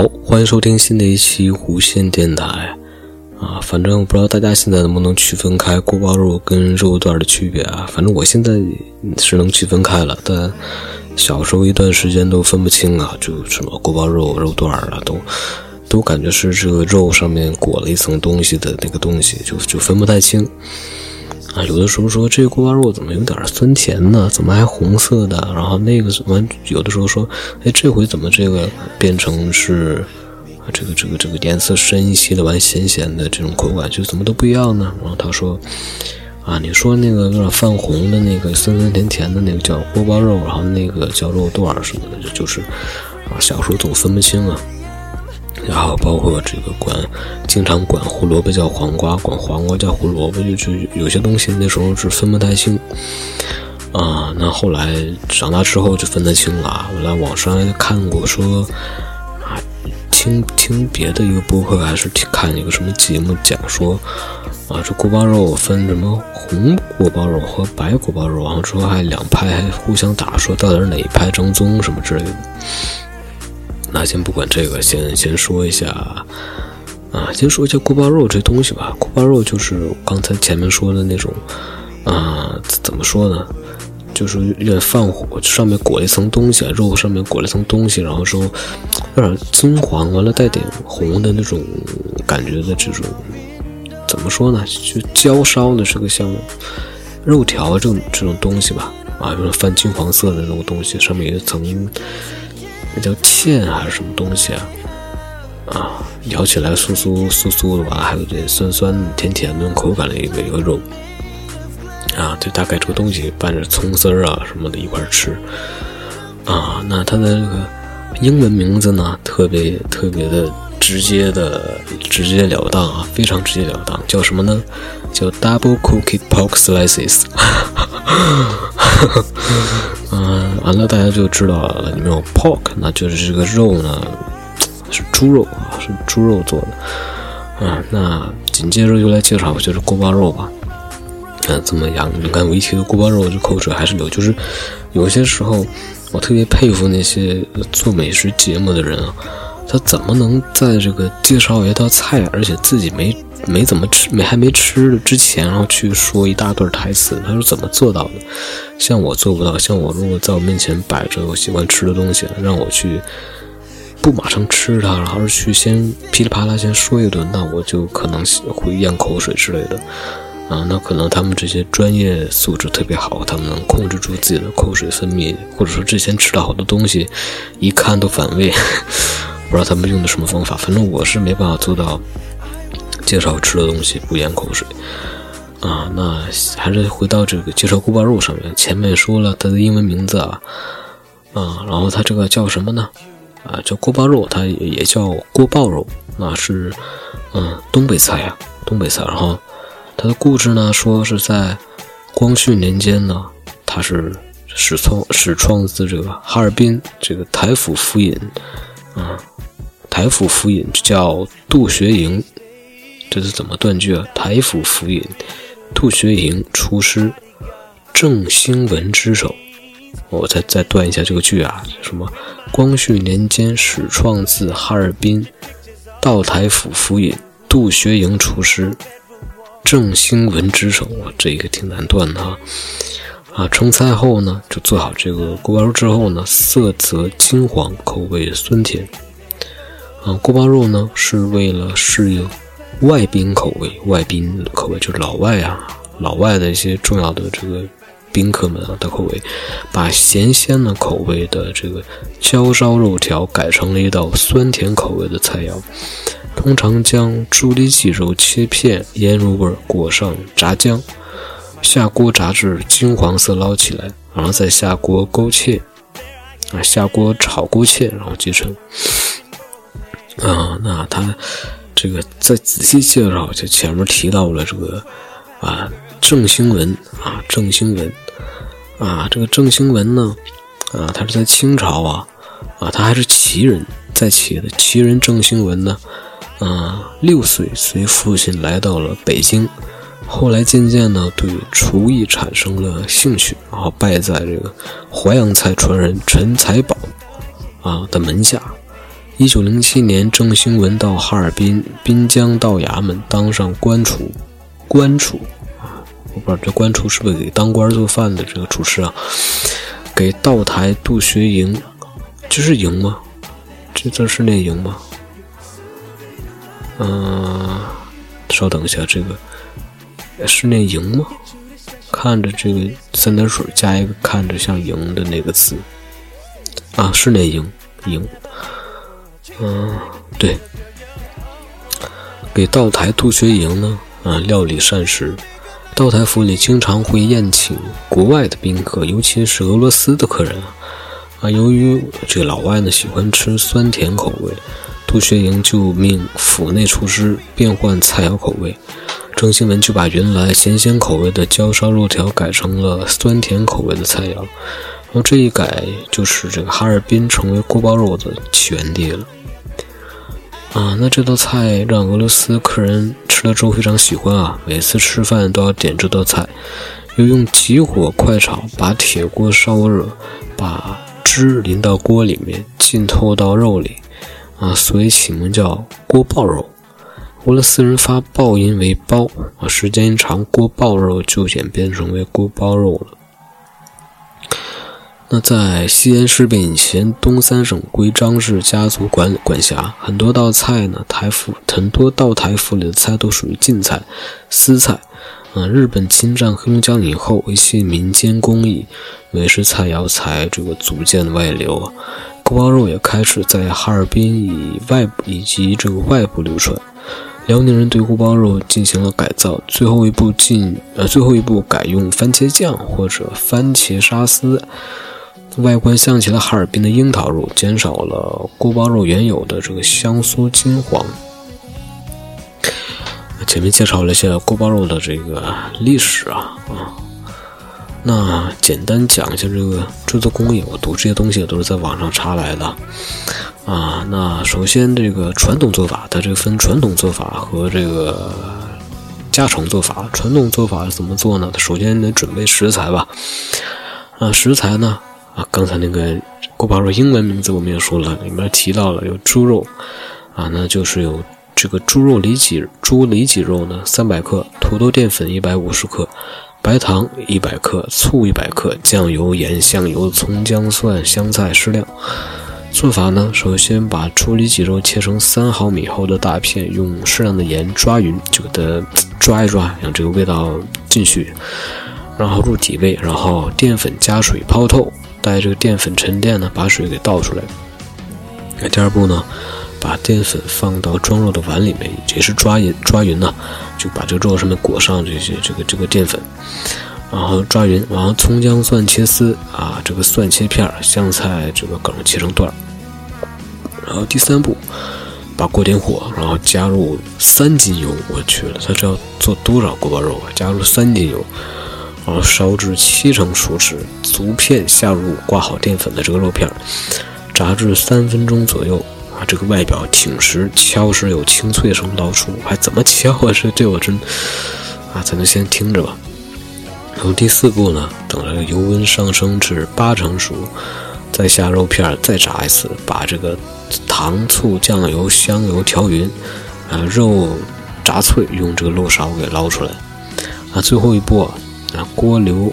好，欢迎收听新的一期弧线电台啊！反正我不知道大家现在能不能区分开锅包肉跟肉段的区别啊？反正我现在是能区分开了，但小时候一段时间都分不清啊，就什么锅包肉、肉段啊，都都感觉是这个肉上面裹了一层东西的那个东西，就就分不太清啊。有的时候说这锅包肉怎么有点酸甜呢？怎么还红色的？然后那个什么有的时候说，哎，这回怎么这个变成是这个这个这个颜色深一些的，完咸咸的这种口感，就怎么都不一样呢？然后他说。啊，你说那个有点泛红的那个酸酸甜甜的那个叫锅包肉，然后那个叫肉段什么的，就是啊，小时候总分不清啊。然后包括这个管，经常管胡萝卜叫黄瓜，管黄瓜叫胡萝卜，就就有些东西那时候是分不太清啊。那后来长大之后就分得清了。我在网上看过说啊，听听别的一个播客还是听看一个什么节目讲说。啊，这锅包肉分什么红锅包肉和白锅包肉，然后说还两派还互相打，说到底是哪一派正宗什么之类的。那先不管这个，先先说一下啊，先说一下锅包肉这东西吧。锅包肉就是刚才前面说的那种啊，怎么说呢？就是有点泛火，上面裹了一层东西，肉上面裹了一层东西，然后说有点金黄，完了带点红的那种感觉的这种。怎么说呢？就焦烧的这个像肉条这种这种东西吧，啊，就是泛金黄色的那种东西，上面有一层那叫芡还是什么东西啊？啊，咬起来酥酥酥酥的吧，还有点酸酸甜甜那种口感的一个一个肉，啊，就大概这个东西拌着葱丝儿啊什么的一块吃，啊，那它的这个英文名字呢，特别特别的。直接的，直截了当啊，非常直截了当，叫什么呢？叫 Double Cookie Pork Slices。嗯，完了大家就知道了，里面有 pork，那就是这个肉呢是猪肉啊，是猪肉做的。嗯，那紧接着就来介绍就是锅包肉吧。嗯，怎么样？你看我一提到锅包肉，这口水还是流。就是有些时候，我特别佩服那些做美食节目的人啊。他怎么能在这个介绍一道菜，而且自己没没怎么吃，没还没吃之前，然后去说一大段台词？他是怎么做到的？像我做不到。像我如果在我面前摆着我喜欢吃的东西，让我去不马上吃它，然后去先噼里啪啦先说一顿，那我就可能会咽口水之类的。啊，那可能他们这些专业素质特别好，他们能控制住自己的口水分泌，或者说之前吃了好多东西，一看都反胃。不知道他们用的什么方法，反正我是没办法做到介绍吃的东西不咽口水啊。那还是回到这个介绍锅包肉上面，前面说了它的英文名字啊啊，然后它这个叫什么呢？啊，叫锅包肉，它也叫锅爆肉，那是嗯东北菜呀，东北菜。然后它的故事呢，说是在光绪年间呢，它是始创始创自这个哈尔滨这个台府府尹啊。台府府尹叫杜学营，这是怎么断句啊？台府府尹杜学营出师郑兴文之手。我再再断一下这个句啊，什么？光绪年间始创自哈尔滨，道台府府尹杜学营出师郑兴文之手。这个挺难断的啊！啊，成菜后呢，就做好这个锅包肉之后呢，色泽金黄，口味酸甜。啊，锅包肉呢是为了适应外宾口味，外宾口味就是老外啊，老外的一些重要的这个宾客们啊的口味，把咸鲜的口味的这个焦烧肉条改成了一道酸甜口味的菜肴。通常将猪里脊肉切片腌入味，裹上炸酱，下锅炸至金黄色捞起来，然后再下锅勾芡，啊，下锅炒勾芡，然后即成。啊，那它这个再仔细介绍，就前面提到了这个啊，郑兴文啊，郑兴文啊，这个郑兴文呢啊，他是在清朝啊啊，他还是旗人，在旗的旗人郑兴文呢啊，六岁随父亲来到了北京，后来渐渐呢对厨艺产生了兴趣，然后拜在这个淮扬菜传人陈才宝啊的门下。一九零七年，郑兴文到哈尔滨滨江道衙门当上官厨，官厨啊，我不知道这官厨是不是给当官做饭的这个厨师啊？给道台杜学营，这是营吗？这字是念营吗？嗯，稍等一下，这个是念营吗？看着这个三点水加一个看着像营的那个字啊，是念营营。嗯，对，给道台杜学营呢，啊，料理膳食。道台府里经常会宴请国外的宾客，尤其是俄罗斯的客人啊。啊，由于这个老外呢喜欢吃酸甜口味，杜学营就命府内厨师变换菜肴口味。郑兴文就把原来咸鲜口味的焦烧肉条改成了酸甜口味的菜肴。然后这一改，就是这个哈尔滨成为锅包肉的起源地了。啊，那这道菜让俄罗斯客人吃了之后非常喜欢啊，每次吃饭都要点这道菜，又用急火快炒，把铁锅烧热，把汁淋到锅里面，浸透到肉里，啊，所以起名叫锅爆肉。俄罗斯人发爆音为包，啊，时间一长，锅爆肉就演变成为锅包肉了。那在西安事变以前，东三省归张氏家族管管辖，很多道菜呢，台府很多道台府里的菜都属于晋菜、私菜。啊，日本侵占黑龙江以后，一些民间工艺、美食菜肴才这个逐渐外流。锅包肉也开始在哈尔滨以外以及这个外部流传。辽宁人对锅包肉进行了改造，最后一步进呃最后一步改用番茄酱或者番茄沙司。外观像极了哈尔滨的樱桃肉，减少了锅包肉原有的这个香酥金黄。前面介绍了一下锅包肉的这个历史啊啊，那简单讲一下这个制作工艺。我读这些东西都是在网上查来的啊。那首先这个传统做法，它这个分传统做法和这个加成做法。传统做法是怎么做呢？首先得准备食材吧。啊，食材呢？啊，刚才那个锅包肉英文名字我们也说了，里面提到了有猪肉，啊，那就是有这个猪肉里脊，猪里脊肉呢三百克，土豆淀粉一百五十克，白糖一百克，醋一百克，酱油、盐、香油、葱、姜、蒜、香菜适量。做法呢，首先把猪里脊肉切成三毫米厚的大片，用适量的盐抓匀，就给它抓一抓，让这个味道进去，然后入底味，然后淀粉加水泡透。待这个淀粉沉淀呢，把水给倒出来。那第二步呢，把淀粉放到装肉的碗里面，也是抓匀抓匀呢，就把这个肉上面裹上这些这个这个淀粉，然后抓匀，然后葱姜蒜切丝啊，这个蒜切片，香菜这个梗切成段。然后第三步，把锅点火，然后加入三斤油。我去了，他这要做多少锅包肉啊？加入三斤油。然后烧至七成熟时，逐片下入挂好淀粉的这个肉片，炸至三分钟左右啊，这个外表挺实，敲时有清脆声捞出，还怎么敲啊？这这我真啊，咱就先听着吧。然后第四步呢，等这个油温上升至八成熟，再下肉片，再炸一次，把这个糖醋酱油香油调匀，啊，肉炸脆，用这个漏勺给捞出来。啊，最后一步。啊，锅留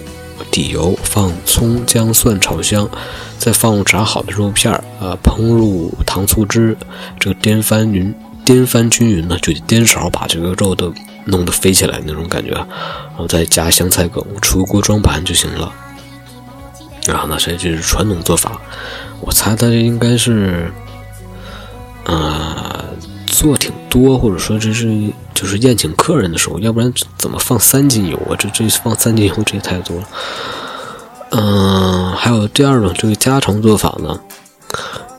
底油，放葱姜蒜炒香，再放入炸好的肉片儿啊，烹入糖醋汁，这个颠翻匀，颠翻均匀呢，就颠勺把这个肉都弄得飞起来那种感觉，然后再加香菜梗，出锅装盘就行了。然后呢，这就是传统做法，我猜它这应该是，啊。多，或者说这是就是宴请客人的时候，要不然怎么放三斤油啊？这这放三斤油，这也太多了。嗯，还有第二种这个家常做法呢，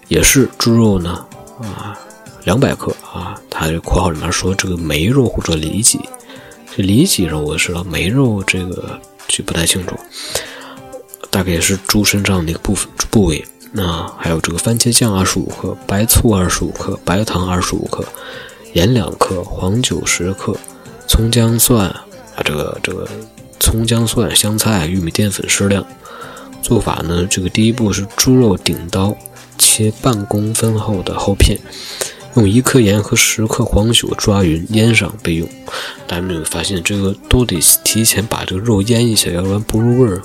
也是猪肉呢啊，两百克啊，它这括号里面说这个梅肉或者里脊，这里脊肉我知道，梅肉这个就不太清楚，大概也是猪身上的一个部分部位。那还有这个番茄酱二十五克，白醋二十五克，白糖二十五克，盐两克，黄酒十克，葱姜蒜啊，这个这个葱姜蒜、香菜、玉米淀粉适量。做法呢，这个第一步是猪肉顶刀，切半公分厚的厚片，用一克盐和十克黄酒抓匀，腌上备用。大家没有发现，这个都得提前把这个肉腌一下，要不然不入味儿。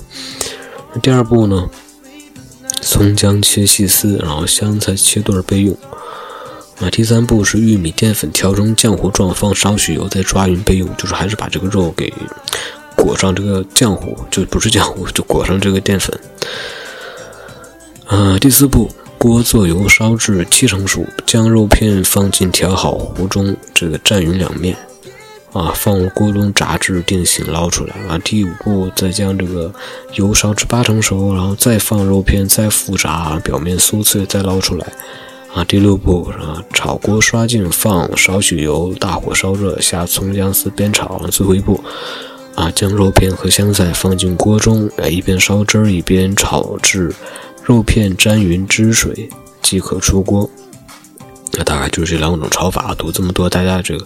那第二步呢？葱姜切细丝，然后香菜切段备用。啊，第三步是玉米淀粉调成浆糊状，放少许油，再抓匀备用。就是还是把这个肉给裹上这个浆糊，就不是浆糊，就裹上这个淀粉。啊，第四步，锅做油烧至七成熟，将肉片放进调好糊中，这个蘸匀两面。啊，放入锅中炸至定型，捞出来。啊，第五步，再将这个油烧至八成熟，然后再放肉片，再复炸，表面酥脆，再捞出来。啊，第六步啊，炒锅刷净，放少许油，大火烧热，下葱姜丝煸炒。最后一步，啊，将肉片和香菜放进锅中，哎，一边烧汁儿一边炒至肉片沾匀汁水，即可出锅。那大概就是这两种炒法，读这么多，大家这个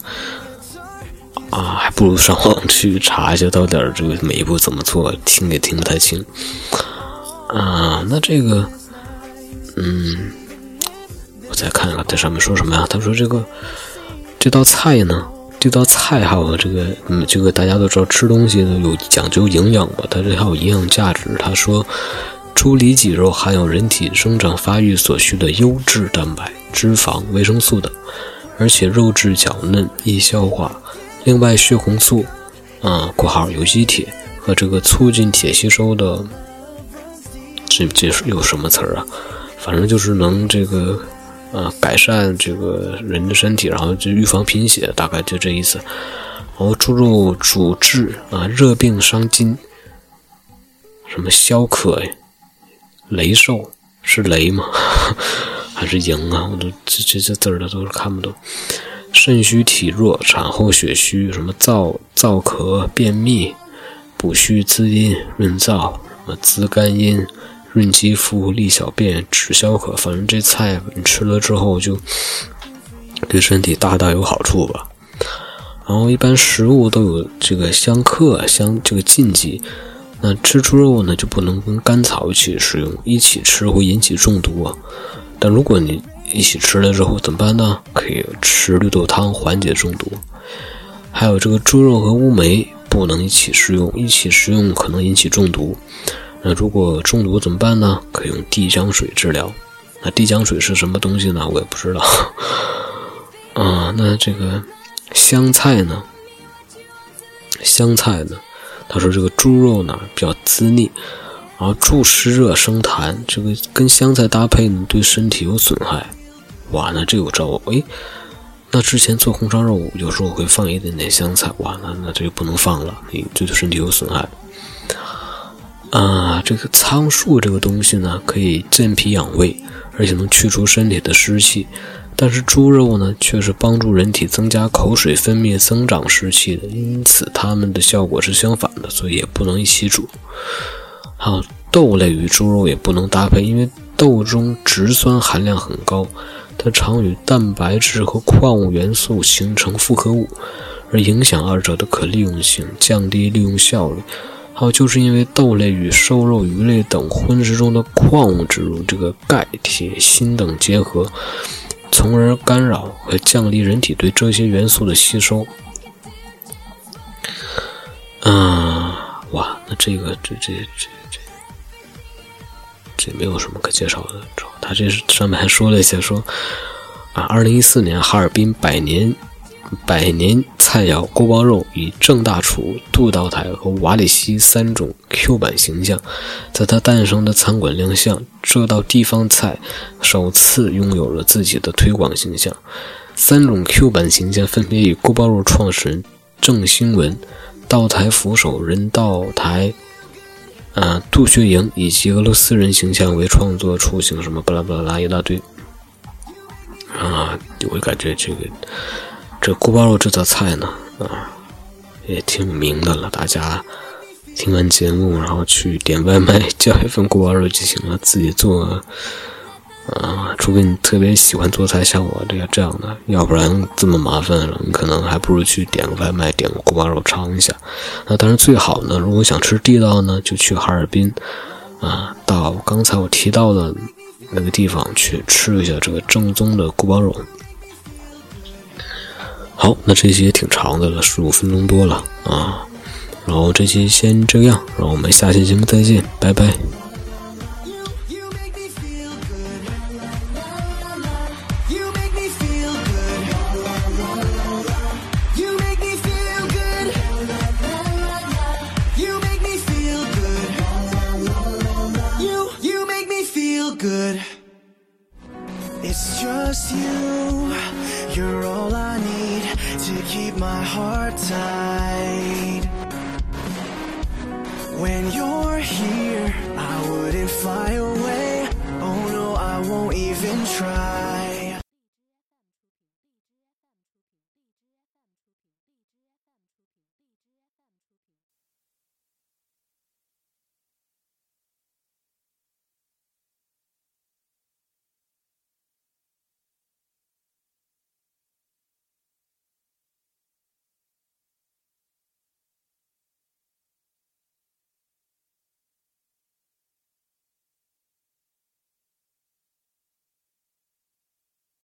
啊，还不如上网去查一下到底这个每一步怎么做，听也听不太清。啊，那这个，嗯。再看看在上面说什么呀？他说这个这道菜呢，这道菜还有这个嗯，这个大家都知道吃东西呢有讲究营养嘛，它这还有营养价值。他说，猪里脊肉含有人体生长发育所需的优质蛋白、脂肪、维生素等，而且肉质较嫩，易消化。另外，血红素啊（括号有机铁）和这个促进铁吸收的，这这是有什么词儿啊？反正就是能这个。啊，改善这个人的身体，然后就预防贫血，大概就这意思。然后猪肉主治啊热病伤筋，什么消渴呀、雷兽是雷吗？还是营啊？我都这这这字儿的都是看不懂。肾虚体弱、产后血虚，什么燥燥咳、便秘、补虚滋阴、润燥，什么滋肝阴。润肌肤、利小便、止消渴，反正这菜你吃了之后就对身体大大有好处吧。然后一般食物都有这个相克相这个禁忌，那吃猪肉呢就不能跟甘草一起食用，一起吃会引起中毒啊。但如果你一起吃了之后怎么办呢？可以吃绿豆汤缓解中毒。还有这个猪肉和乌梅不能一起食用，一起食用可能引起中毒。那如果中毒怎么办呢？可以用地浆水治疗。那地浆水是什么东西呢？我也不知道。啊，那这个香菜呢？香菜呢？他说这个猪肉呢比较滋腻，然后助湿热生痰，这个跟香菜搭配呢对身体有损害。哇，那这个招哎，那之前做红烧肉有时候会放一点点香菜，哇，那那这就不能放了，你对身体有损害。啊，这个苍术这个东西呢，可以健脾养胃，而且能去除身体的湿气。但是猪肉呢，却是帮助人体增加口水分泌、增长湿气的，因此它们的效果是相反的，所以也不能一起煮。还有豆类与猪肉也不能搭配，因为豆中植酸含量很高，它常与蛋白质和矿物元素形成复合物，而影响二者的可利用性，降低利用效率。还有就是因为豆类与瘦肉、鱼类等荤食中的矿物质如这个钙、铁、锌等结合，从而干扰和降低人体对这些元素的吸收。啊，哇，那这个这这这这这没有什么可介绍的。他这是上面还说了一些，说啊，二零一四年哈尔滨百年。百年菜肴锅包肉以郑大厨、杜道台和瓦里西三种 Q 版形象，在它诞生的餐馆亮相，这道地方菜首次拥有了自己的推广形象。三种 Q 版形象分别以锅包肉创始人郑兴文、道台扶手人道台、啊杜学营以及俄罗斯人形象为创作雏形，什么巴拉巴拉拉一大堆。啊，我感觉这个。这锅包肉这道菜呢，啊，也挺有名的了。大家听完节目，然后去点外卖叫一份锅包肉就行了，自己做，啊，除非你特别喜欢做菜，像我这样这样的，要不然这么麻烦了，你可能还不如去点个外卖，点个锅包肉尝一下。那当然最好呢，如果想吃地道呢，就去哈尔滨，啊，到刚才我提到的那个地方去吃一下这个正宗的锅包肉。好，那这期也挺长的了，十五分钟多了啊。然后这期先这样，然后我们下期节目再见，拜拜。